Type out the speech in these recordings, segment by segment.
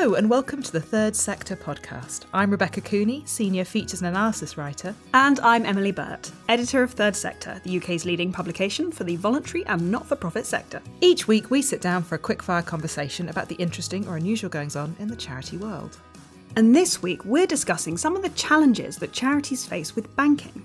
Hello, and welcome to the Third Sector podcast. I'm Rebecca Cooney, Senior Features and Analysis Writer. And I'm Emily Burt, Editor of Third Sector, the UK's leading publication for the voluntary and not for profit sector. Each week, we sit down for a quickfire conversation about the interesting or unusual goings on in the charity world. And this week, we're discussing some of the challenges that charities face with banking.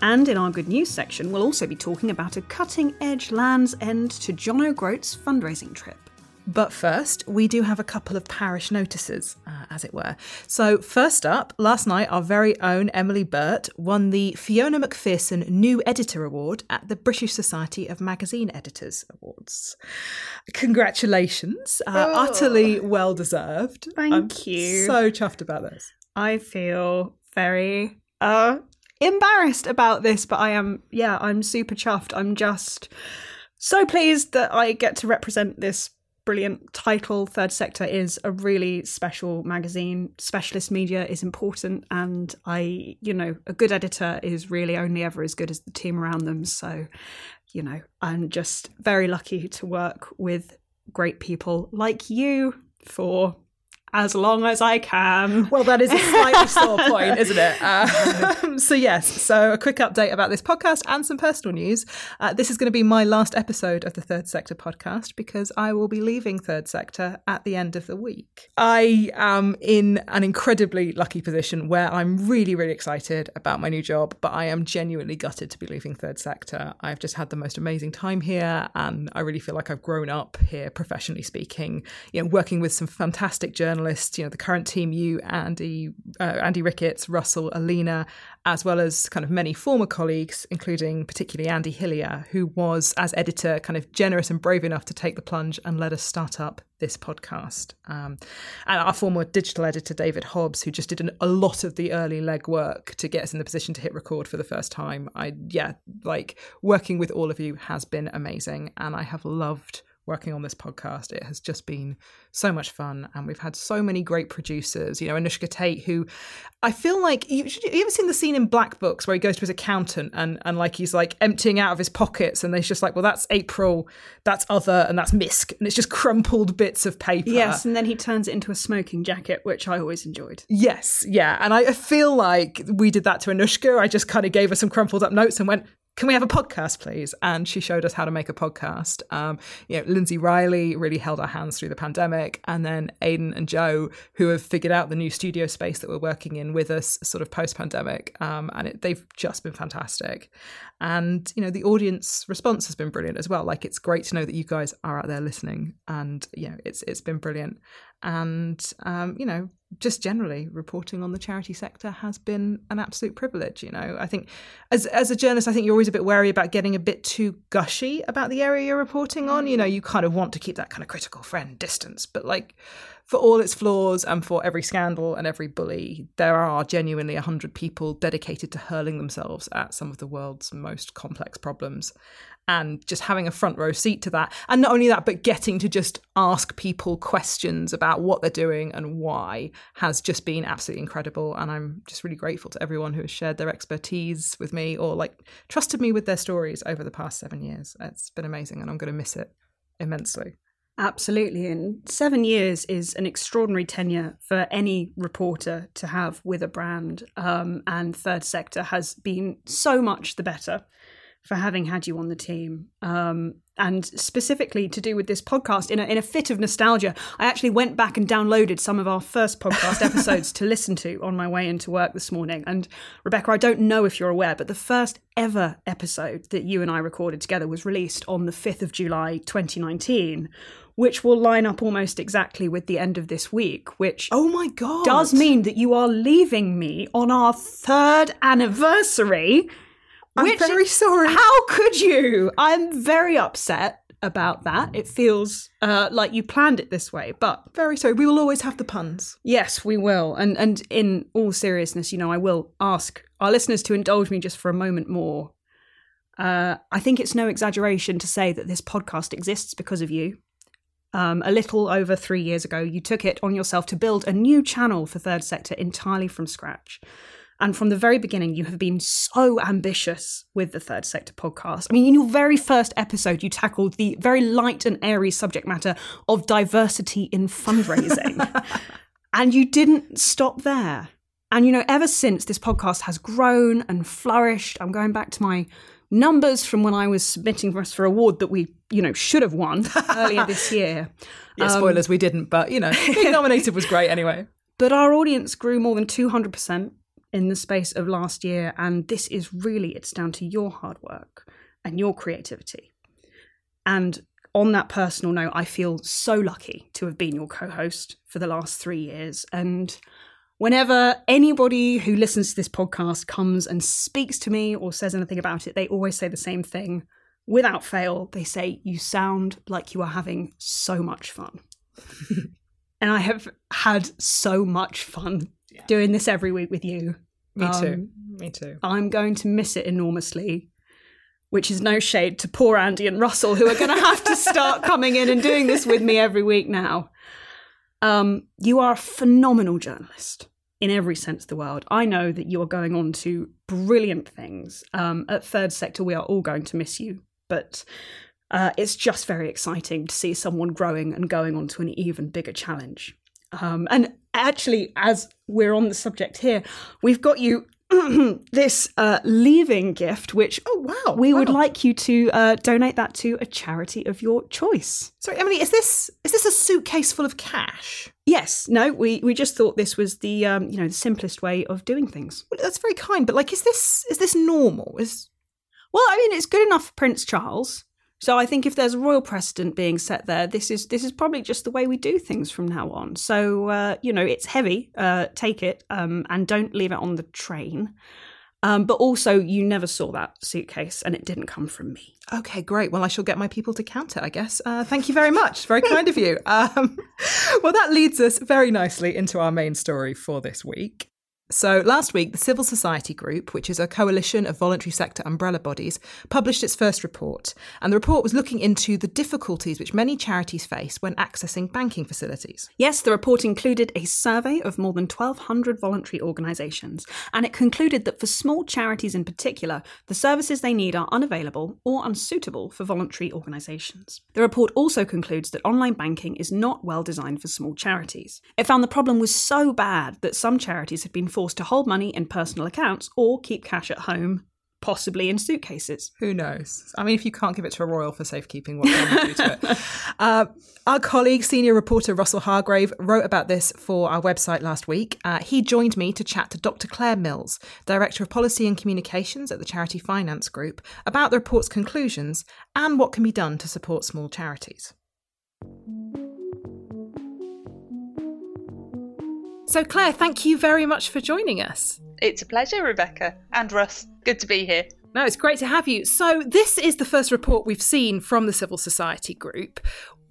And in our good news section, we'll also be talking about a cutting edge Land's End to John O'Groats fundraising trip. But first, we do have a couple of parish notices, uh, as it were. So, first up, last night, our very own Emily Burt won the Fiona McPherson New Editor Award at the British Society of Magazine Editors Awards. Congratulations. Uh, Oh. Utterly well deserved. Thank I'm you. So chuffed about this. I feel very uh embarrassed about this, but I am yeah, I'm super chuffed. I'm just so pleased that I get to represent this brilliant title. Third Sector is a really special magazine. Specialist media is important and I, you know, a good editor is really only ever as good as the team around them. So, you know, I'm just very lucky to work with great people like you for as long as I can. Well, that is a slightly sore point, isn't it? Um, so, yes, so a quick update about this podcast and some personal news. Uh, this is going to be my last episode of the Third Sector podcast because I will be leaving Third Sector at the end of the week. I am in an incredibly lucky position where I'm really, really excited about my new job, but I am genuinely gutted to be leaving Third Sector. I've just had the most amazing time here, and I really feel like I've grown up here, professionally speaking. You know, working with some fantastic journalists, you know, the current team, you, Andy, uh, Andy Ricketts, Russell, Alina, as well as kind of many former colleagues, including particularly Andy Hillier, who was, as editor, kind of generous and brave enough to take the plunge and let us start up this podcast. Um, and our former digital editor, David Hobbs, who just did an, a lot of the early legwork to get us in the position to hit record for the first time. I, yeah, like working with all of you has been amazing, and I have loved working on this podcast. It has just been so much fun, and we've had so many great producers. You know, Anushka Tate, who I feel like you, you ever seen the scene in Black Books where he goes to his accountant and and like he's like emptying out of his pockets, and he's just like, well, that's April, that's Other, and that's Misk, and it's just crumpled bits of paper. Yes, and then he turns it into a smoking jacket, which I always enjoyed. Yes, yeah. And I feel like we did that to Anushka. I just kind of gave her some crumpled up notes and went, can we have a podcast, please? And she showed us how to make a podcast. Um, you know, Lindsay Riley really held our hands through the pandemic. And then Aiden and Joe, who have figured out the new studio space that we're working in with us sort of post pandemic. Um, and it, they've just been fantastic. And, you know, the audience response has been brilliant as well. Like, it's great to know that you guys are out there listening. And, you know, it's it's been brilliant. And, um, you know, just generally reporting on the charity sector has been an absolute privilege you know. I think as as a journalist i think you're always a bit wary about getting a bit too gushy about the area you're reporting on. You know you kind of want to keep that kind of critical friend distance but like for all its flaws and for every scandal and every bully there are genuinely 100 people dedicated to hurling themselves at some of the world's most complex problems and just having a front row seat to that. And not only that, but getting to just ask people questions about what they're doing and why has just been absolutely incredible. And I'm just really grateful to everyone who has shared their expertise with me or like trusted me with their stories over the past seven years. It's been amazing and I'm going to miss it immensely. Absolutely. And seven years is an extraordinary tenure for any reporter to have with a brand. Um, and Third Sector has been so much the better for having had you on the team. Um, and specifically to do with this podcast, in a, in a fit of nostalgia, I actually went back and downloaded some of our first podcast episodes to listen to on my way into work this morning. And Rebecca, I don't know if you're aware, but the first ever episode that you and I recorded together was released on the 5th of July 2019 which will line up almost exactly with the end of this week, which Oh my God. does mean that you are leaving me on our third anniversary. I'm which- very sorry. How could you? I'm very upset about that. It feels uh, like you planned it this way, but Very sorry. We will always have the puns. yes, we will. And and in all seriousness, you know, I will ask our listeners to indulge me just for a moment more. Uh, I think it's no exaggeration to say that this podcast exists because of you. Um, a little over three years ago, you took it on yourself to build a new channel for Third Sector entirely from scratch. And from the very beginning, you have been so ambitious with the Third Sector podcast. I mean, in your very first episode, you tackled the very light and airy subject matter of diversity in fundraising. and you didn't stop there. And, you know, ever since this podcast has grown and flourished, I'm going back to my numbers from when I was submitting for us for award that we, you know, should have won earlier this year. Yeah, spoilers, um, we didn't, but, you know, being nominated was great anyway. But our audience grew more than 200% in the space of last year. And this is really, it's down to your hard work and your creativity. And on that personal note, I feel so lucky to have been your co host for the last three years. And whenever anybody who listens to this podcast comes and speaks to me or says anything about it, they always say the same thing. Without fail, they say, You sound like you are having so much fun. and I have had so much fun yeah. doing this every week with you. Me um, too. Me too. I'm going to miss it enormously, which is no shade to poor Andy and Russell, who are going to have to start coming in and doing this with me every week now. Um, you are a phenomenal journalist in every sense of the word. I know that you are going on to brilliant things. Um, at Third Sector, we are all going to miss you, but uh, it's just very exciting to see someone growing and going on to an even bigger challenge. Um, and actually, as we're on the subject here, we've got you this uh, leaving gift, which oh wow, we wow. would like you to uh, donate that to a charity of your choice. Sorry, Emily, is this is this a suitcase full of cash? Yes, no, we we just thought this was the um, you know the simplest way of doing things. Well, that's very kind, but like, is this is this normal? Is well, I mean, it's good enough for Prince Charles. So I think if there's a royal precedent being set there, this is this is probably just the way we do things from now on. So uh, you know, it's heavy. Uh, take it um, and don't leave it on the train. Um, but also, you never saw that suitcase, and it didn't come from me. Okay, great. Well, I shall get my people to count it, I guess. Uh, thank you very much. Very kind of you. Um, well, that leads us very nicely into our main story for this week. So, last week, the Civil Society Group, which is a coalition of voluntary sector umbrella bodies, published its first report. And the report was looking into the difficulties which many charities face when accessing banking facilities. Yes, the report included a survey of more than 1,200 voluntary organisations. And it concluded that for small charities in particular, the services they need are unavailable or unsuitable for voluntary organisations. The report also concludes that online banking is not well designed for small charities. It found the problem was so bad that some charities had been forced forced to hold money in personal accounts or keep cash at home, possibly in suitcases. Who knows? I mean, if you can't give it to a royal for safekeeping, what can you do to it? Uh, our colleague, senior reporter Russell Hargrave, wrote about this for our website last week. Uh, he joined me to chat to Dr. Clare Mills, Director of Policy and Communications at the Charity Finance Group, about the report's conclusions and what can be done to support small charities. So, Clare, thank you very much for joining us. It's a pleasure, Rebecca and Russ. Good to be here. No, it's great to have you. So, this is the first report we've seen from the Civil Society Group.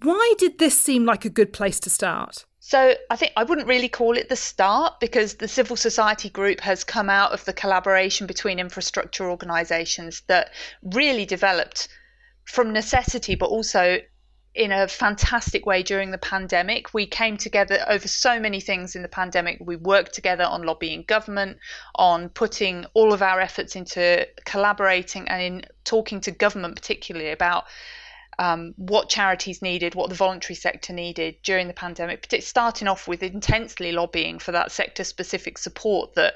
Why did this seem like a good place to start? So, I think I wouldn't really call it the start because the Civil Society Group has come out of the collaboration between infrastructure organisations that really developed from necessity, but also in a fantastic way during the pandemic. We came together over so many things in the pandemic. We worked together on lobbying government, on putting all of our efforts into collaborating and in talking to government, particularly about um, what charities needed, what the voluntary sector needed during the pandemic, But it's starting off with intensely lobbying for that sector specific support that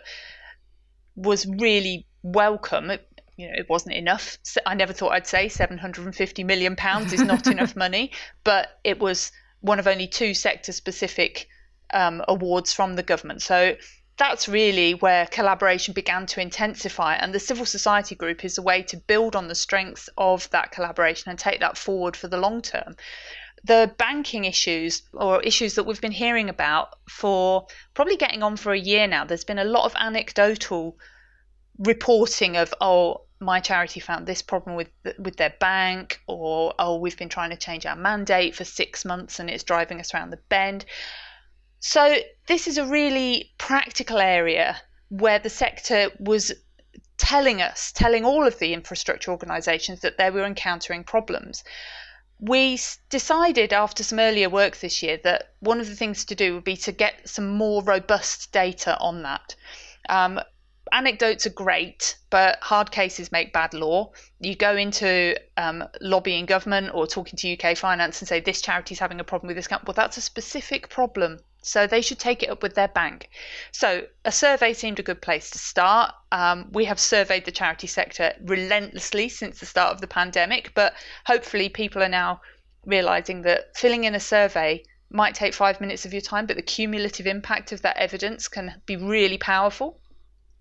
was really welcome. It, you know, it wasn't enough. I never thought I'd say 750 million pounds is not enough money, but it was one of only two sector specific um, awards from the government. So that's really where collaboration began to intensify. And the civil society group is a way to build on the strengths of that collaboration and take that forward for the long term. The banking issues or issues that we've been hearing about for probably getting on for a year now, there's been a lot of anecdotal reporting of, oh, my charity found this problem with with their bank or oh we've been trying to change our mandate for 6 months and it's driving us around the bend. So this is a really practical area where the sector was telling us telling all of the infrastructure organizations that they were encountering problems. We decided after some earlier work this year that one of the things to do would be to get some more robust data on that. Um, anecdotes are great, but hard cases make bad law. You go into um, lobbying government or talking to UK finance and say this charity is having a problem with this account. Well, that's a specific problem. So they should take it up with their bank. So a survey seemed a good place to start. Um, we have surveyed the charity sector relentlessly since the start of the pandemic, but hopefully people are now realizing that filling in a survey might take five minutes of your time, but the cumulative impact of that evidence can be really powerful.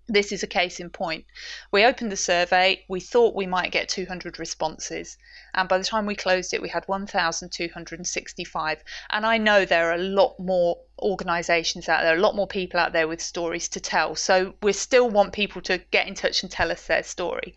This is a case in point. We opened the survey, we thought we might get 200 responses, and by the time we closed it, we had 1,265. And I know there are a lot more organisations out there, a lot more people out there with stories to tell. So we still want people to get in touch and tell us their story.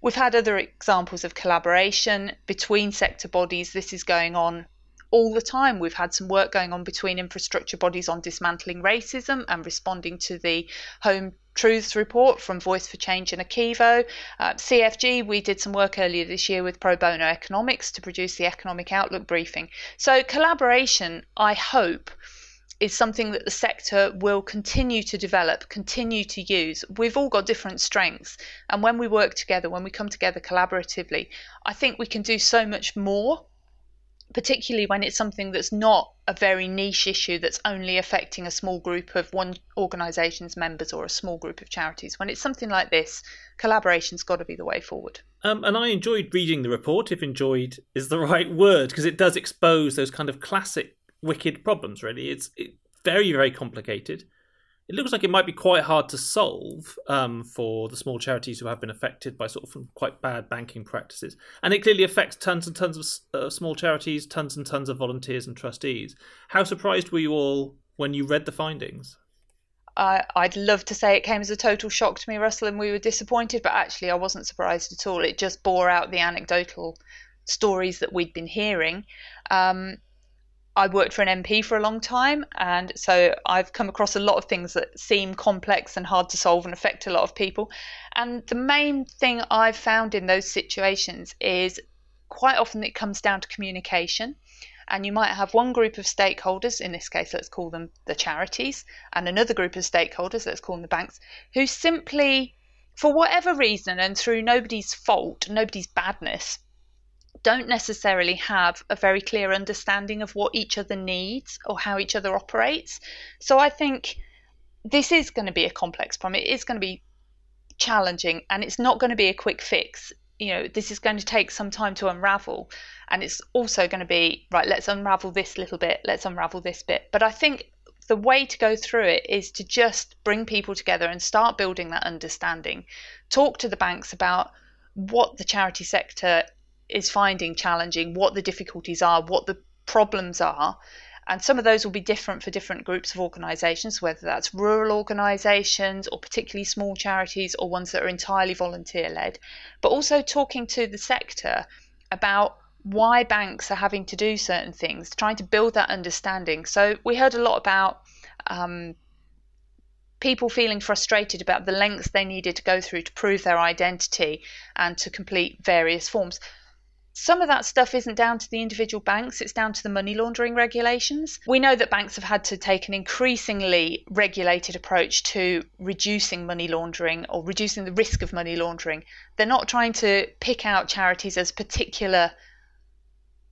We've had other examples of collaboration between sector bodies. This is going on all the time. We've had some work going on between infrastructure bodies on dismantling racism and responding to the Home Truths report from Voice for Change and ACEVO. Uh, CFG, we did some work earlier this year with Pro Bono Economics to produce the Economic Outlook briefing. So, collaboration, I hope, is something that the sector will continue to develop, continue to use. We've all got different strengths, and when we work together, when we come together collaboratively, I think we can do so much more particularly when it's something that's not a very niche issue that's only affecting a small group of one organisation's members or a small group of charities. When it's something like this, collaboration's got to be the way forward. Um, and I enjoyed reading the report, if enjoyed is the right word, because it does expose those kind of classic wicked problems, really. It's it, very, very complicated it looks like it might be quite hard to solve um, for the small charities who have been affected by sort of quite bad banking practices. And it clearly affects tons and tons of uh, small charities, tons and tons of volunteers and trustees. How surprised were you all when you read the findings? Uh, I'd love to say it came as a total shock to me, Russell, and we were disappointed, but actually I wasn't surprised at all. It just bore out the anecdotal stories that we'd been hearing. Um, I worked for an MP for a long time, and so I've come across a lot of things that seem complex and hard to solve and affect a lot of people. And the main thing I've found in those situations is quite often it comes down to communication. And you might have one group of stakeholders, in this case, let's call them the charities, and another group of stakeholders, let's call them the banks, who simply, for whatever reason and through nobody's fault, nobody's badness, don't necessarily have a very clear understanding of what each other needs or how each other operates. So I think this is going to be a complex problem. It is going to be challenging and it's not going to be a quick fix. You know, this is going to take some time to unravel. And it's also going to be, right, let's unravel this little bit, let's unravel this bit. But I think the way to go through it is to just bring people together and start building that understanding. Talk to the banks about what the charity sector is finding challenging, what the difficulties are, what the problems are. And some of those will be different for different groups of organisations, whether that's rural organisations or particularly small charities or ones that are entirely volunteer led. But also talking to the sector about why banks are having to do certain things, trying to build that understanding. So we heard a lot about um, people feeling frustrated about the lengths they needed to go through to prove their identity and to complete various forms some of that stuff isn't down to the individual banks, it's down to the money laundering regulations. We know that banks have had to take an increasingly regulated approach to reducing money laundering or reducing the risk of money laundering. They're not trying to pick out charities as particular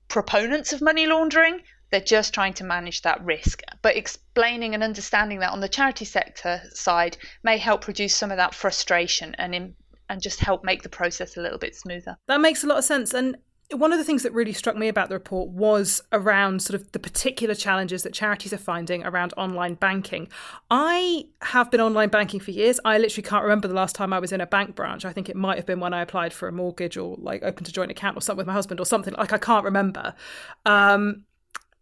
proponents of money laundering. They're just trying to manage that risk. But explaining and understanding that on the charity sector side may help reduce some of that frustration and in, and just help make the process a little bit smoother. That makes a lot of sense. And one of the things that really struck me about the report was around sort of the particular challenges that charities are finding around online banking. I have been online banking for years. I literally can't remember the last time I was in a bank branch. I think it might have been when I applied for a mortgage or like opened a joint account or something with my husband or something. Like I can't remember. Um,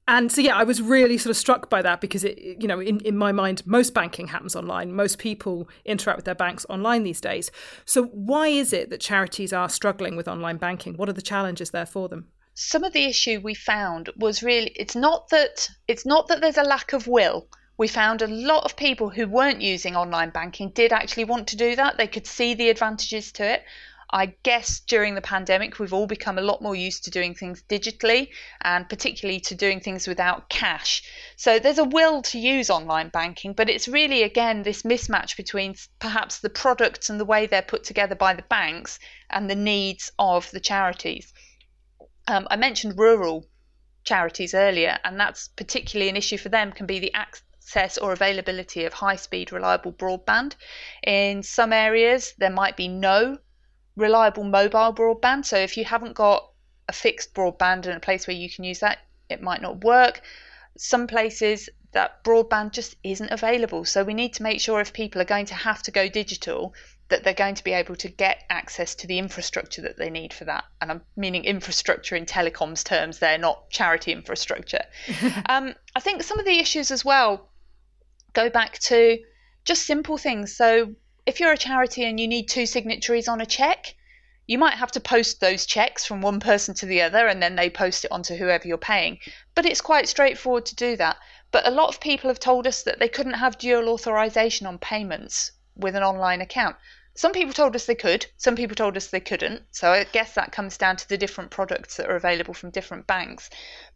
and so yeah i was really sort of struck by that because it you know in, in my mind most banking happens online. Most people interact with their banks online these days. So why is it that charities are struggling with online banking? What are the challenges there for them? Some of the issue we found was really it's not that it's not that there's a lack of will. We found a lot of people who weren't using online banking did actually want to do that. They could see the advantages to it I guess during the pandemic, we've all become a lot more used to doing things digitally and particularly to doing things without cash. So there's a will to use online banking, but it's really, again, this mismatch between perhaps the products and the way they're put together by the banks and the needs of the charities. Um, I mentioned rural charities earlier, and that's particularly an issue for them, can be the access or availability of high speed, reliable broadband. In some areas, there might be no reliable mobile broadband. So if you haven't got a fixed broadband in a place where you can use that, it might not work. Some places that broadband just isn't available. So we need to make sure if people are going to have to go digital, that they're going to be able to get access to the infrastructure that they need for that. And I'm meaning infrastructure in telecoms terms, they're not charity infrastructure. um, I think some of the issues as well go back to just simple things. So if you're a charity and you need two signatories on a check, you might have to post those checks from one person to the other and then they post it onto whoever you're paying. But it's quite straightforward to do that. But a lot of people have told us that they couldn't have dual authorization on payments with an online account. Some people told us they could, some people told us they couldn't. So I guess that comes down to the different products that are available from different banks.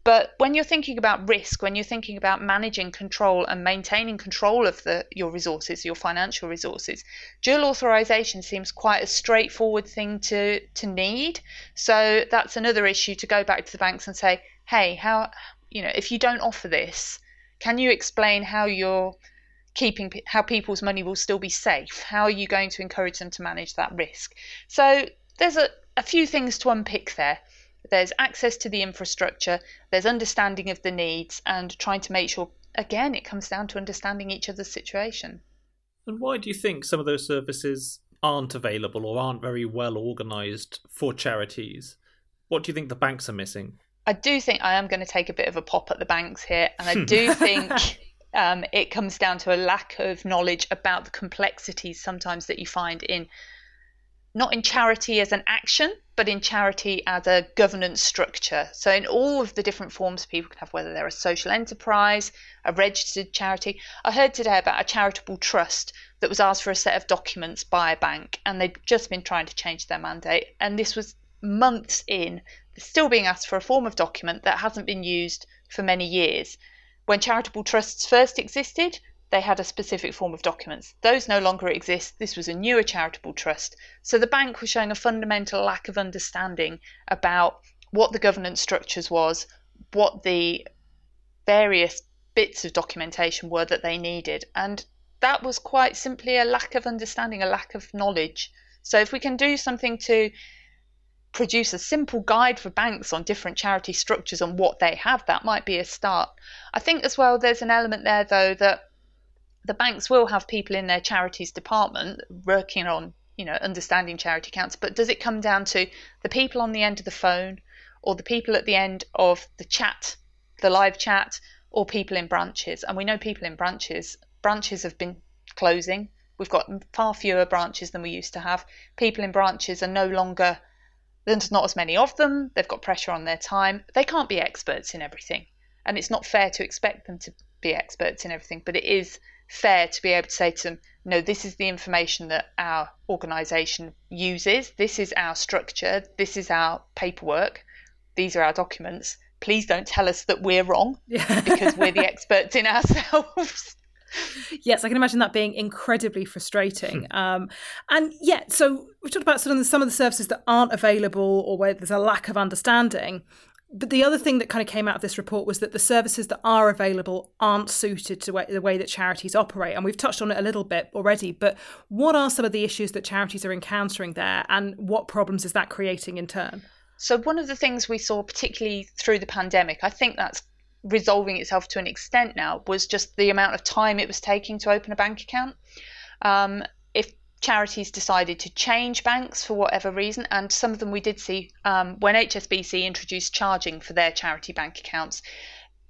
But when you're thinking about risk, when you're thinking about managing control and maintaining control of the, your resources, your financial resources, dual authorization seems quite a straightforward thing to, to need. So that's another issue to go back to the banks and say, hey, how, you know, if you don't offer this, can you explain how you're keeping how people's money will still be safe? How are you going to encourage them to manage that risk? So there's a, a few things to unpick there. There's access to the infrastructure, there's understanding of the needs, and trying to make sure, again, it comes down to understanding each other's situation. And why do you think some of those services aren't available or aren't very well organised for charities? What do you think the banks are missing? I do think I am going to take a bit of a pop at the banks here, and I do think um, it comes down to a lack of knowledge about the complexities sometimes that you find in not in charity as an action, but in charity as a governance structure. So, in all of the different forms people can have, whether they're a social enterprise, a registered charity. I heard today about a charitable trust that was asked for a set of documents by a bank, and they'd just been trying to change their mandate. And this was months in, still being asked for a form of document that hasn't been used for many years. When charitable trusts first existed, they had a specific form of documents. Those no longer exist. This was a newer charitable trust. So the bank was showing a fundamental lack of understanding about what the governance structures was, what the various bits of documentation were that they needed. And that was quite simply a lack of understanding, a lack of knowledge. So if we can do something to produce a simple guide for banks on different charity structures and what they have, that might be a start. I think as well there's an element there though that the banks will have people in their charities department working on, you know, understanding charity accounts, but does it come down to the people on the end of the phone or the people at the end of the chat, the live chat, or people in branches? And we know people in branches, branches have been closing. We've got far fewer branches than we used to have. People in branches are no longer there's not as many of them, they've got pressure on their time, they can't be experts in everything. And it's not fair to expect them to be experts in everything, but it is fair to be able to say to them, no, this is the information that our organisation uses, this is our structure, this is our paperwork, these are our documents. Please don't tell us that we're wrong yeah. because we're the experts in ourselves yes, I can imagine that being incredibly frustrating. Hmm. um, and yeah, so we've talked about sort of some of the services that aren't available or where there's a lack of understanding. But the other thing that kind of came out of this report was that the services that are available aren't suited to the way that charities operate. And we've touched on it a little bit already. But what are some of the issues that charities are encountering there, and what problems is that creating in turn? So, one of the things we saw, particularly through the pandemic, I think that's resolving itself to an extent now was just the amount of time it was taking to open a bank account. Um, if charities decided to change banks for whatever reason, and some of them we did see um, when HSBC introduced charging for their charity bank accounts,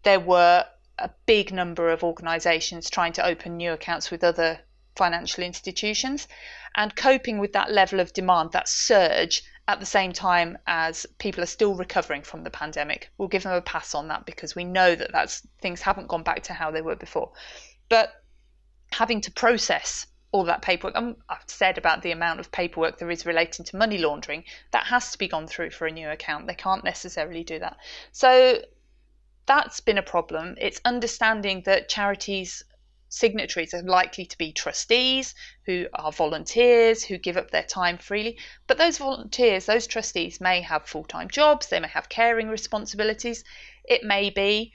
there were a big number of organisations trying to open new accounts with other financial institutions and coping with that level of demand, that surge, at the same time as people are still recovering from the pandemic. We'll give them a pass on that because we know that that's things haven't gone back to how they were before. But having to process all that paperwork. And I've said about the amount of paperwork there is relating to money laundering. That has to be gone through for a new account. They can't necessarily do that. So that's been a problem. It's understanding that charities signatories are likely to be trustees who are volunteers who give up their time freely. But those volunteers, those trustees may have full time jobs, they may have caring responsibilities. It may be,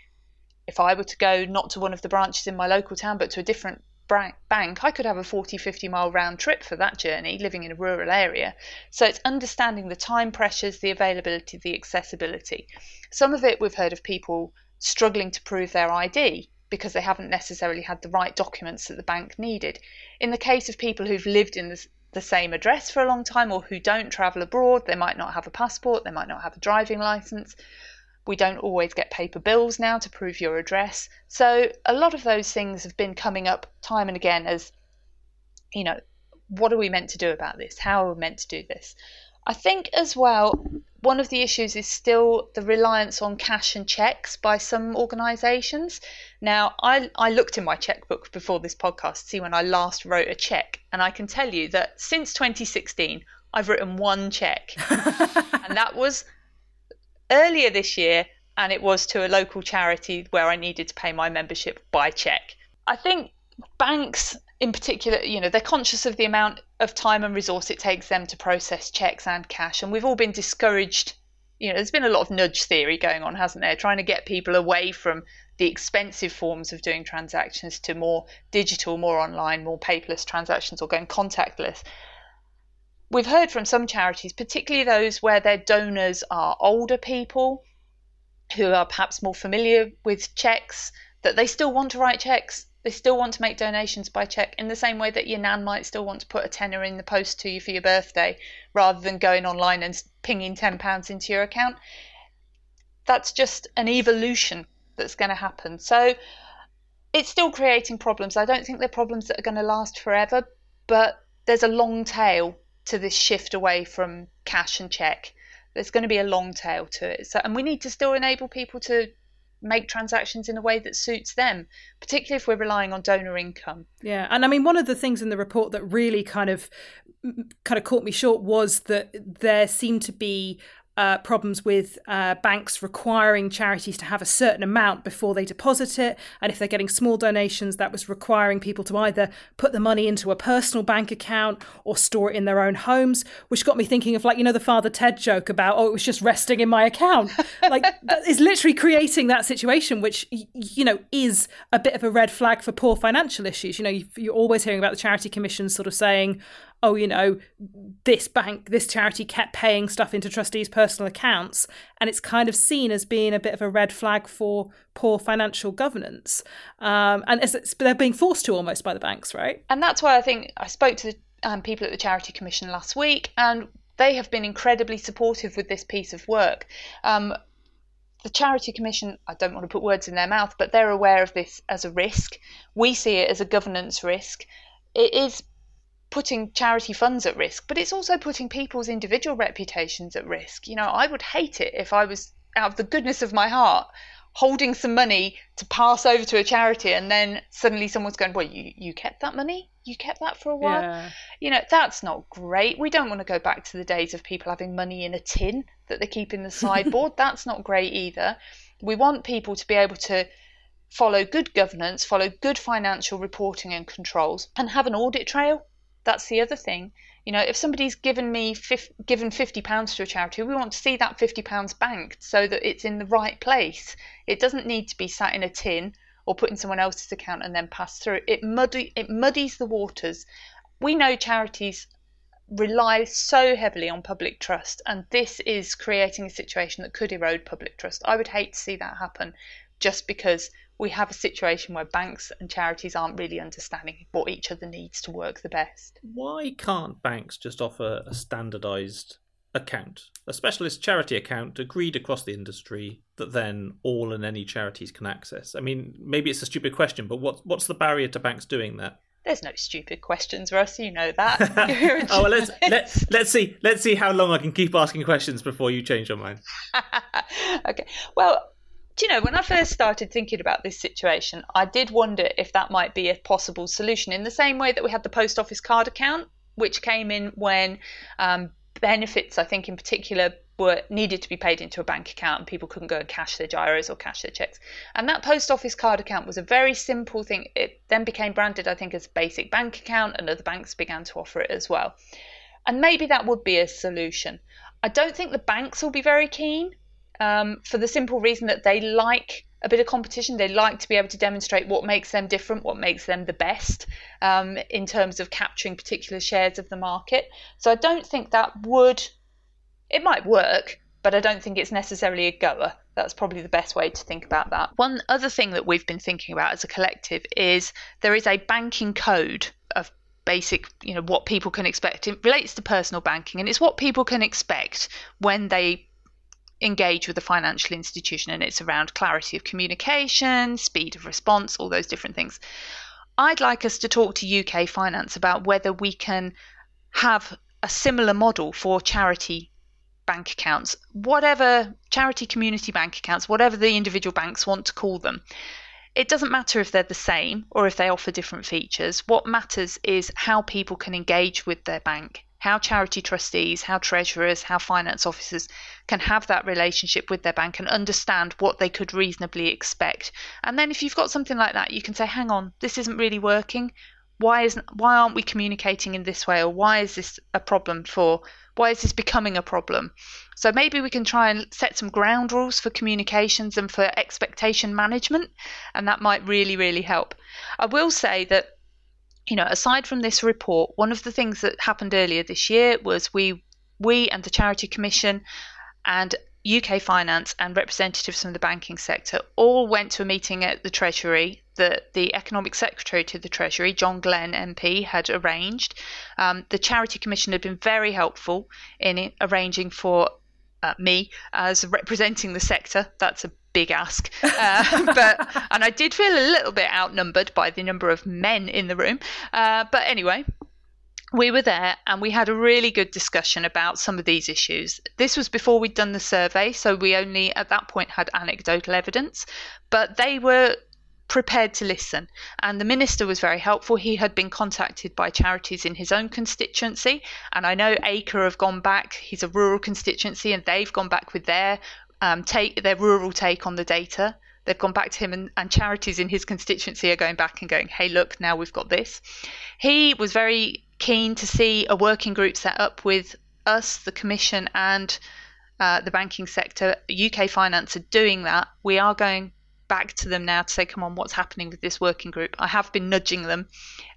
if I were to go not to one of the branches in my local town but to a different bank, I could have a 40, 50 mile round trip for that journey living in a rural area. So it's understanding the time pressures, the availability, the accessibility. Some of it we've heard of people struggling to prove their ID because they haven't necessarily had the right documents that the bank needed. In the case of people who've lived in the, same address for a long time or who don't travel abroad, they might not have a passport, they might not have a driving license. We don't always get paper bills now to prove your address. So a lot of those things have been coming up time and again as, you know, what are we meant to do about this? How are we meant to do this? I think as well, one of the issues is still the reliance on cash and checks by some organisations. Now, I, I looked in my checkbook before this podcast to see when I last wrote a check, and I can tell you that since 2016, I've written one check, and that was earlier this year, and it was to a local charity where I needed to pay my membership by check. I think banks in particular, you know, they're conscious of the amount of time and resource it takes them to process checks and cash. And we've all been discouraged. You know, there's been a lot of nudge theory going on, hasn't there? Trying to get people away from the expensive forms of doing transactions to more digital, more online, more paperless transactions or going contactless. We've heard from some charities, particularly those where their donors are older people who are perhaps more familiar with checks, that they still want to write checks they still want to make donations by check in the same way that your nan might still want to put a tenner in the post to you for your birthday rather than going online and pinging £10 into your account. That's just an evolution that's going to happen. So it's still creating problems. I don't think they're problems that are going to last forever, but there's a long tail to this shift away from cash and check. There's going to be a long tail to it. So, and we need to still enable people to make transactions in a way that suits them, particularly if we're relying on donor income. Yeah, and I mean one of the things in the report that really kind of kind of caught me short was that there seemed to be uh, problems with uh, banks requiring charities to have a certain amount before they deposit it. And if they're getting small donations, that was requiring people to either put the money into a personal bank account or store it in their own homes, which got me thinking of like, you know, the Father Ted joke about, oh, it was just resting in my account. like, that is literally creating that situation, which, you know, is a bit of a red flag for poor financial issues. You know, you're always hearing about the Charity Commission sort of saying, oh, you know, this bank, this charity kept paying stuff into trustees' personal accounts. And it's kind of seen as being a bit of a red flag for poor financial governance. Um, and they're being forced to almost by the banks, right? And that's why I think I spoke to the um, people at the Charity Commission last week, and they have been incredibly supportive with this piece of work. Um, the Charity Commission, I don't want to put words in their mouth, but they're aware of this as a risk. We see it as a governance risk. It is putting charity funds at risk, but it's also putting people's individual reputations at risk. You know, I would hate it if I was out of the goodness of my heart holding some money to pass over to a charity and then suddenly someone's going, Well, you, you kept that money? You kept that for a while? Yeah. You know, that's not great. We don't want to go back to the days of people having money in a tin that they keep in the sideboard. that's not great either. We want people to be able to follow good governance, follow good financial reporting and controls, and have an audit trail that's the other thing. You know, if somebody's given me given fifty pounds to a charity, we want to see that fifty pounds banked so that it's in the right place. It doesn't need to be sat in a tin or put in someone else's account and then passed through. It muddy it muddies the waters. We know charities rely so heavily on public trust, and this is creating a situation that could erode public trust. I would hate to see that happen just because we have a situation where banks and charities aren't really understanding what each other needs to work the best. Why can't banks just offer a standardized account, a specialist charity account agreed across the industry that then all and any charities can access? I mean, maybe it's a stupid question, but what, what's the barrier to banks doing that? There's no stupid questions, Russ. You know that. oh well, let's let, let's see let's see how long I can keep asking questions before you change your mind. okay. Well, Do you know, when I first started thinking about this situation, I did wonder if that might be a possible solution in the same way that we had the post office card account, which came in when um, benefits, I think in particular, were needed to be paid into a bank account and people couldn't go and cash their giros or cash their checks. And that post office card account was a very simple thing. It then became branded, I think, as basic bank account, and other banks began to offer it as well. And maybe that would be a solution. I don't think the banks will be very keen um, for the simple reason that they like a bit of competition. They like to be able to demonstrate what makes them different, what makes them the best um, in terms of capturing particular shares of the market. So I don't think that would, it might work, but I don't think it's necessarily a goer. That's probably the best way to think about that. One other thing that we've been thinking about as a collective is there is a banking code of basic, you know, what people can expect. It relates to personal banking and it's what people can expect when they engage with a financial institution and it's around clarity of communication, speed of response, all those different things. I'd like us to talk to UK Finance about whether we can have a similar model for charity bank accounts, whatever charity community bank accounts, whatever the individual banks want to call them. It doesn't matter if they're the same or if they offer different features. What matters is how people can engage with their bank how charity trustees, how treasurers, how finance officers can have that relationship with their bank and understand what they could reasonably expect. And then if you've got something like that, you can say, hang on, this isn't really working. Why isn't why aren't we communicating in this way or why is this a problem for why is this becoming a problem? So maybe we can try and set some ground rules for communications and for expectation management and that might really really help. I will say that you know, aside from this report, one of the things that happened earlier this year was we we and the Charity Commission and UK Finance and representatives from the banking sector all went to a meeting at the Treasury that the Economic Secretary to the Treasury, John Glen MP, had arranged. Um, the Charity Commission had been very helpful in arranging for uh, me as representing the sector. That's a big ask. Uh, but and I did feel a little bit outnumbered by the number of men in the room. Uh, but anyway, we were there and we had a really good discussion about some of these issues. This was before we'd done the survey, so we only at that point had anecdotal evidence, but they were prepared to listen. And the minister was very helpful. He had been contacted by charities in his own constituency. And I know Acre have gone back, he's a rural constituency, and they've gone back with their um, take their rural take on the data. They've gone back to him, and, and charities in his constituency are going back and going, "Hey, look, now we've got this." He was very keen to see a working group set up with us, the Commission, and uh, the banking sector. UK Finance are doing that. We are going back to them now to say, come on, what's happening with this working group? I have been nudging them.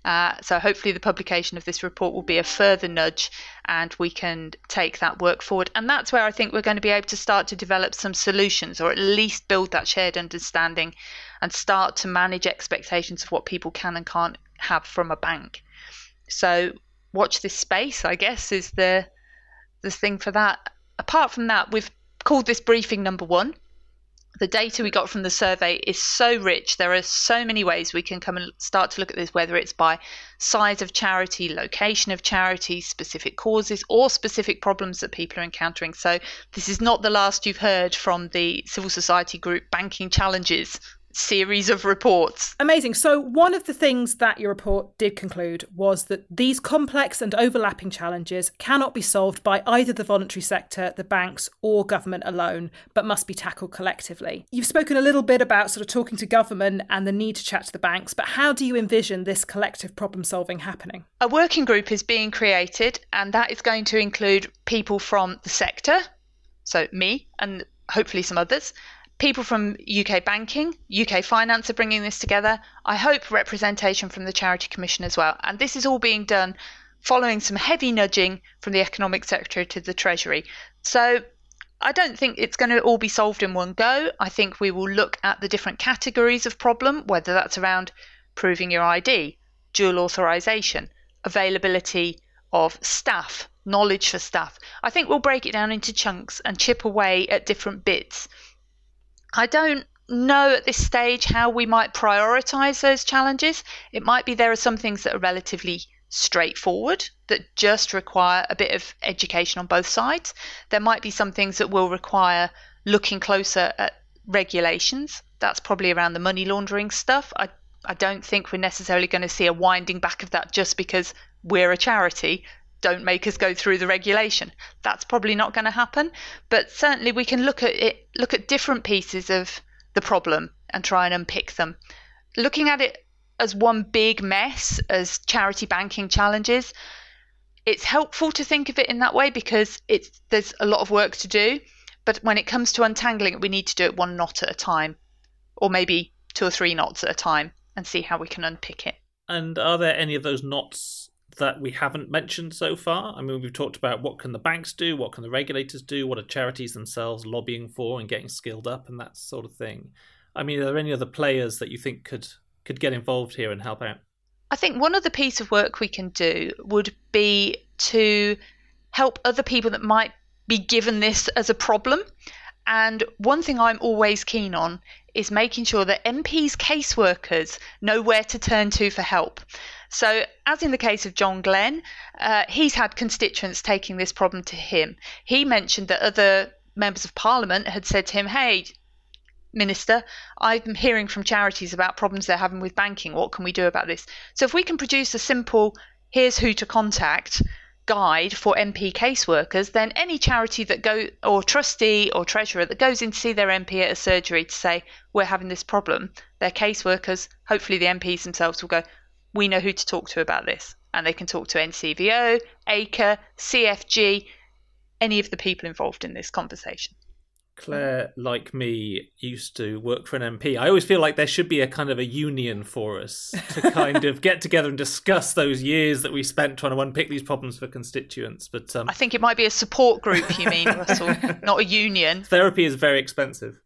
Uh, so hopefully the publication of this report will be a further nudge and we can take that work forward. And that's where I think we're going to be able to start to develop some solutions or at least build that shared understanding and start to manage expectations of what people can and can't have from a bank. So watch this space, I guess, is the the thing for that. Apart from that, we've called this briefing number one the data we got from the survey is so rich. There are so many ways we can come and start to look at this, whether it's by size of charity, location of charity, specific causes, or specific problems that people are encountering. So, this is not the last you've heard from the civil society group Banking Challenges series of reports. Amazing. So, one of the things that your report did conclude was that these complex and overlapping challenges cannot be solved by either the voluntary sector, the banks, or government alone, but must be tackled collectively. You've spoken a little bit about sort of talking to government and the need to chat to the banks, but how do you envision this collective problem solving happening? A working group is being created, and that is going to include people from the sector, so me and hopefully some others, people from UK banking, UK finance are bringing this together. I hope representation from the Charity Commission as well. And this is all being done following some heavy nudging from the Economic Secretary to the Treasury. So I don't think it's going to all be solved in one go. I think we will look at the different categories of problem, whether that's around proving your ID, dual authorization, availability of staff, knowledge for staff. I think we'll break it down into chunks and chip away at different bits I don't know at this stage how we might prioritize those challenges. It might be there are some things that are relatively straightforward that just require a bit of education on both sides. There might be some things that will require looking closer at regulations. That's probably around the money laundering stuff. I I don't think we're necessarily going to see a winding back of that just because we're a charity. Don't make us go through the regulation. That's probably not going to happen. But certainly we can look at it, look at different pieces of the problem and try and unpick them. Looking at it as one big mess, as charity banking challenges, it's helpful to think of it in that way because it's there's a lot of work to do. But when it comes to untangling it, we need to do it one knot at a time, or maybe two or three knots at a time and see how we can unpick it. And are there any of those knots that we haven't mentioned so far? I mean, we've talked about what can the banks do, what can the regulators do, what are charities themselves lobbying for and getting skilled up and that sort of thing. I mean, are there any other players that you think could could get involved here and help out? I think one other piece of work we can do would be to help other people that might be given this as a problem. And one thing I'm always keen on is making sure that MPs' caseworkers know where to turn to for help. So, as in the case of John Glen, uh, he's had constituents taking this problem to him. He mentioned that other members of parliament had said to him, Hey, Minister, I'm hearing from charities about problems they're having with banking. What can we do about this? So, if we can produce a simple here's who to contact guide for MP caseworkers, then any charity that go or trustee or treasurer that goes in to see their MP at a surgery to say we're having this problem, their caseworkers, hopefully the MPs themselves will go, we know who to talk to about this, and they can talk to NCVO, ACRE, CFG, any of the people involved in this conversation. Clare, like me, used to work for an MP. I always feel like there should be a kind of a union for us to kind of get together and discuss those years that we spent trying to unpick these problems for constituents. But um, I think it might be a support group, you mean, Russell, not a union. Therapy is very expensive.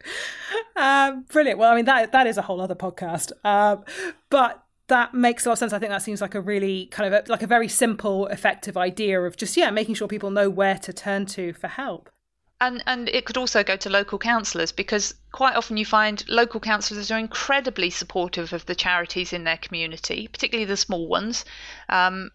Uh, brilliant. Well, I mean that that is a whole other podcast. Uh, but that makes a lot of sense. I think that seems like a really kind of a, like a very simple, effective idea of just yeah, making sure people know where to turn to for help and and it could also go to local councillors because quite often you find local councillors are incredibly supportive of the charities in their community, particularly the small ones, um,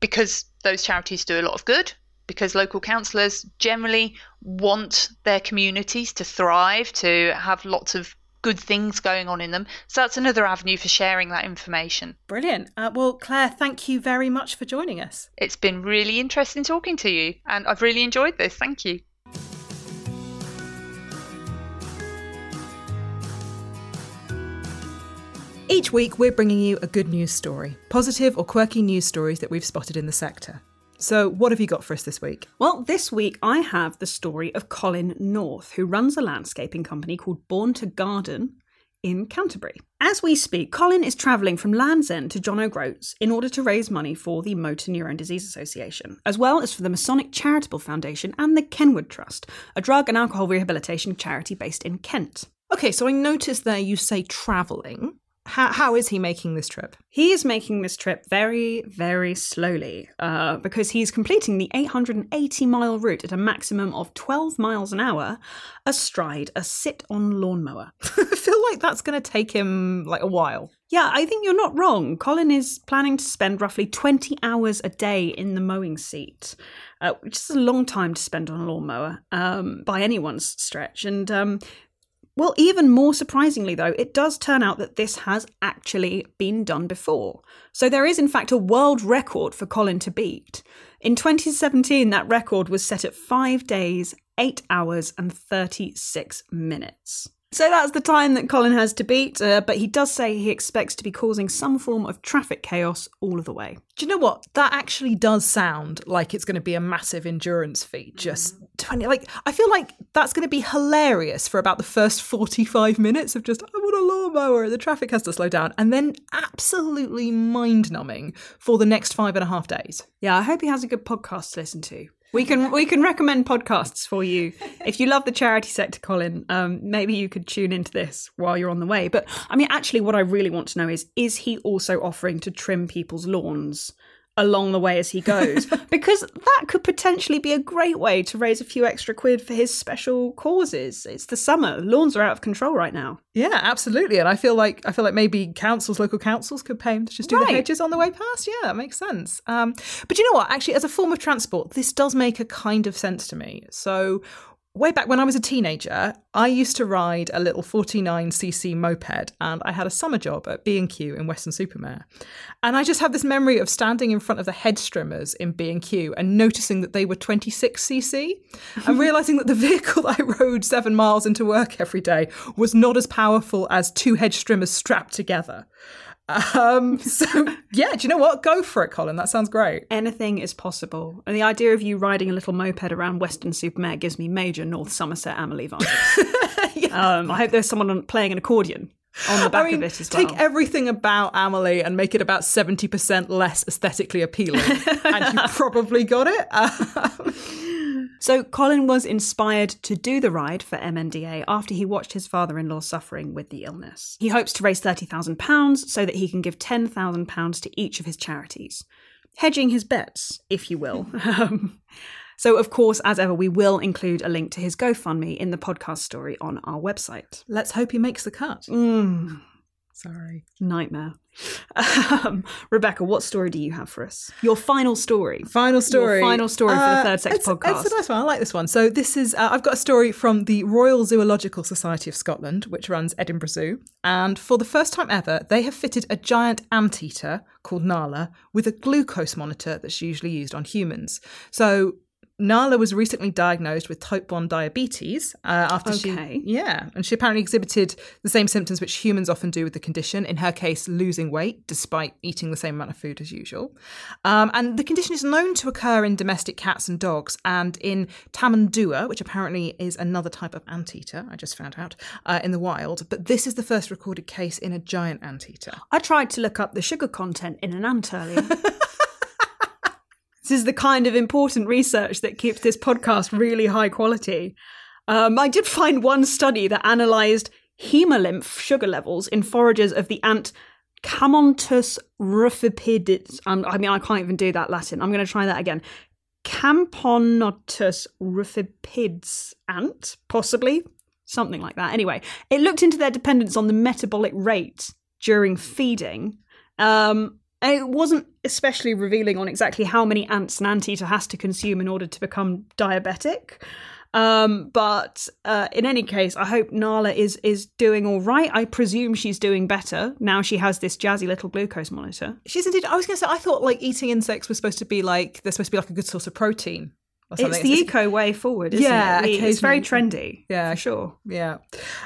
because those charities do a lot of good. Because local councillors generally want their communities to thrive, to have lots of good things going on in them. So that's another avenue for sharing that information. Brilliant. Uh, well, Clare, thank you very much for joining us. It's been really interesting talking to you, and I've really enjoyed this. Thank you. Each week, we're bringing you a good news story, positive or quirky news stories that we've spotted in the sector. So, what have you got for us this week? Well, this week I have the story of Colin North, who runs a landscaping company called Born to Garden in Canterbury. As we speak, Colin is travelling from Land's End to John O'Groats in order to raise money for the Motor Neurone Disease Association, as well as for the Masonic Charitable Foundation and the Kenward Trust, a drug and alcohol rehabilitation charity based in Kent. Okay, so I noticed there you say travelling. How, how is he making this trip? He is making this trip very, very slowly uh, because he's completing the 880 mile route at a maximum of 12 miles an hour astride a sit on lawnmower. I feel like that's going to take him like a while. Yeah, I think you're not wrong. Colin is planning to spend roughly 20 hours a day in the mowing seat, uh, which is a long time to spend on a lawnmower um, by anyone's stretch. And um, well, even more surprisingly, though, it does turn out that this has actually been done before. So there is, in fact, a world record for Colin to beat. In 2017, that record was set at five days, eight hours, and 36 minutes. So that's the time that Colin has to beat, uh, but he does say he expects to be causing some form of traffic chaos all of the way. Do you know what? That actually does sound like it's going to be a massive endurance feat. Just 20, like, I feel like that's going to be hilarious for about the first 45 minutes of just, I want a lawnmower, the traffic has to slow down, and then absolutely mind numbing for the next five and a half days. Yeah, I hope he has a good podcast to listen to. We can we can recommend podcasts for you if you love the charity sector, Colin. Um, maybe you could tune into this while you're on the way. But I mean, actually, what I really want to know is: is he also offering to trim people's lawns? Along the way as he goes because that could potentially be a great way to raise a few extra quid for his special causes. It's the summer. Lawns are out of control right now. Yeah absolutely. And i feel like i feel like maybe councils local councils could pay him to just do right. the hedges on the way past. Yeah that makes sense. Um, but you know what? Actually as a form of transport this does make a kind of sense to me. So way back when I was a teenager, I used to ride a little 49cc moped and I had a summer job at B&Q in Weston-super-Mare. And I just have this memory of standing in front of the head strimmers in B&Q and noticing that they were 26cc and realizing that the vehicle that I rode 7 miles into work every day was not as powerful as two head strimmers strapped together. Um, so yeah, do you know what? Go for it, Colin. That sounds great. Anything is possible. And the idea of you riding a little moped around Weston-super-Mare gives me major North Somerset Amelie vibes. um, I hope there's someone playing an accordion on the back I mean, of it as well. take everything about Amelie and make it about 70% less aesthetically appealing. and you probably got it. Um, So Colin was inspired to do the ride for MNDA after he watched his father-in-law suffering with the illness. He hopes to raise £30,000 so that he can give £10,000 to each of his charities. Hedging his bets, if you will. Um, so, of course, as ever, we will include a link to his GoFundMe in the podcast story on our website. let's hope he makes the cut. Mm, Sorry. nightmare. Um, Rebecca, what story do you have for us? Your final story. Final story. final story for the Uh, Third Sex it's, podcast. It's a nice one. I like this one. So this is uh, I've got a story from the Royal Zoological Society of Scotland, which runs Edinburgh Zoo, and for the first time ever, they have fitted a giant anteater called Nala with a glucose monitor that's usually used on humans. So. Nala was recently diagnosed with type 1 diabetes uh, after Okay. she yeah, and she apparently exhibited the same symptoms which humans often do with the condition. In her case, losing weight despite eating the same amount of food as usual. Um, and the condition is known to occur in domestic cats and dogs, and in Tamandua, which apparently is another type of anteater. I just found out uh, in the wild, but this is the first recorded case in a giant anteater. I tried to look up the sugar content in an ant earlier. this is the kind of important research that keeps this podcast really high quality. Um, I did find one study that analysed hemolymph sugar levels in foragers of the ant Camontus rufipidis. Um, I mean, I can't even do that Latin. I'm going to try that again. Camponotus rufipids ant, possibly something like that. Anyway, it looked into their dependence on the metabolic rate during feeding. Um, it wasn't especially revealing on exactly how many ants an anteater has to consume in order to become diabetic. Um, but uh, in any case, I hope Nala is is doing all right. I presume she's doing better now. She has this jazzy little glucose monitor. She's indeed. I was going to say, I thought like eating insects was supposed to be like they're supposed to be like a good source of protein. It's the eco way forward, isn't Yeah, it? We- It's very trendy. Yeah. for sure. Yeah.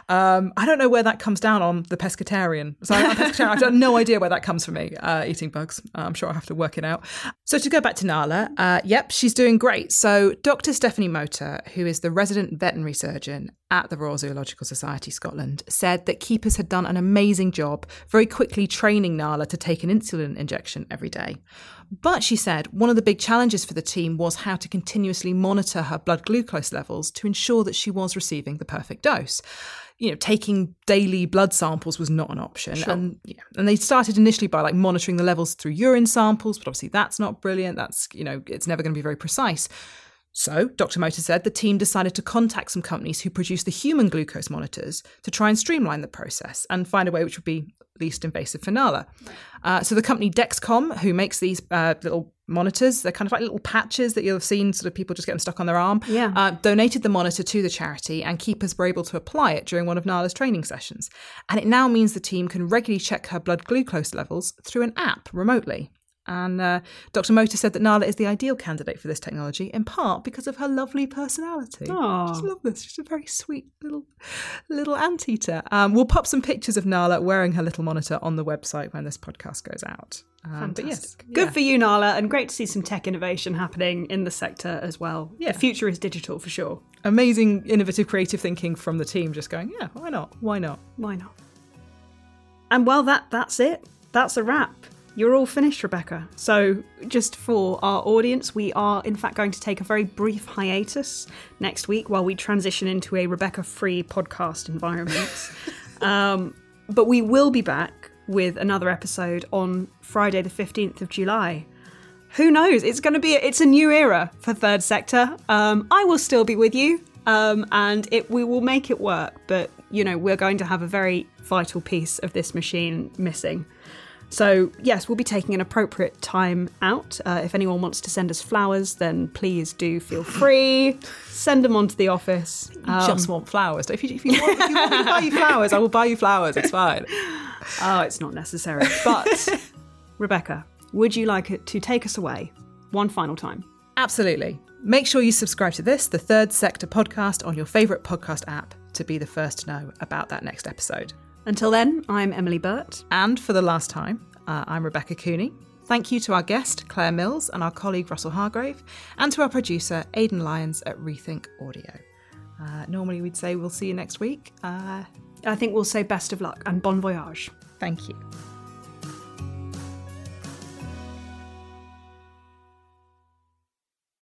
Um, I don't know where that comes down on the pescatarian. So I'm pescatarian. I've got no idea where that comes from me, uh, eating bugs. I'm sure I'll have to work it out. So to go back to Nala, uh, yep, she's doing great. So Dr. Stephanie Motor, who is the resident veterinary surgeon at the Royal Zoological Society Scotland, said that keepers had done an amazing job very quickly training Nala to take an insulin injection every day. But she said one of the big challenges for the team was how to continuously monitor her blood glucose levels to ensure that she was receiving the perfect dose. You know, taking daily blood samples was not an option. And yeah, and they started initially by like monitoring the levels through urine samples, but obviously that's not brilliant. That's, you know, it's never going to be very precise. So, Dr. Motor said the team decided to contact some companies who produce the human glucose monitors to try and streamline the process and find a way which would be least invasive for Nala. Uh, so, the company Dexcom, who makes these uh, little monitors, they're kind of like little patches that you'll have seen sort of people just getting stuck on their arm, Yeah. uh, donated the monitor to the charity, and keepers were able to apply it during one of Nala's training sessions. And it now means the team can regularly check her blood glucose levels through an app remotely. And uh, Dr. Motor said that Nala is the ideal candidate for this technology, in part because of her lovely personality. Aw. Just love this. She's a very sweet little little anteater. Um, we'll pop some pictures of Nala wearing her little monitor on the website when this podcast goes out. Um, but yes, Fantastic. Good yeah. for you, Nala, and great to see some tech innovation happening in the sector as well. Yeah. The future is digital for sure. amazing, innovative, creative thinking from the team. Just going, yeah, why not? Why not? Why not? And well, that that's it. That's a wrap. You're all finished, Rebecca. So, just for our audience, we are in fact going to take a very brief hiatus next week while we transition into a Rebecca free podcast environment. um, but we will be back with another episode on Friday, the 15th of July. Who knows? It's going to be, it's a new era for Third Sector. Um, I will still be with you um, and it, we will make it work, but you know, we're going to have a very vital piece of this machine missing. So, yes, we'll be taking an appropriate time out. Uh, if anyone wants to send us flowers, then please do feel free. Send them on to the office. Um, just want flowers. If you, if, you want, if you want me to buy you flowers, I will buy you flowers. It's fine. Oh, it's not necessary. But, Rebecca, would you like it to take us away one final time? Absolutely. Make sure you subscribe to this, the Third Sector podcast, on your favourite podcast app to be the first to know about that next episode. Until then, I'm Emily Burt. And for the last time, uh, I'm Rebecca Cooney. Thank you to our guest, Clare Mills, and our colleague, Russell Hargrave, and to our producer, Aidan Lyons at Rethink Audio. Uh, normally, we'd say we'll see you next week. Uh, I think we'll say best of luck and bon voyage. Thank you.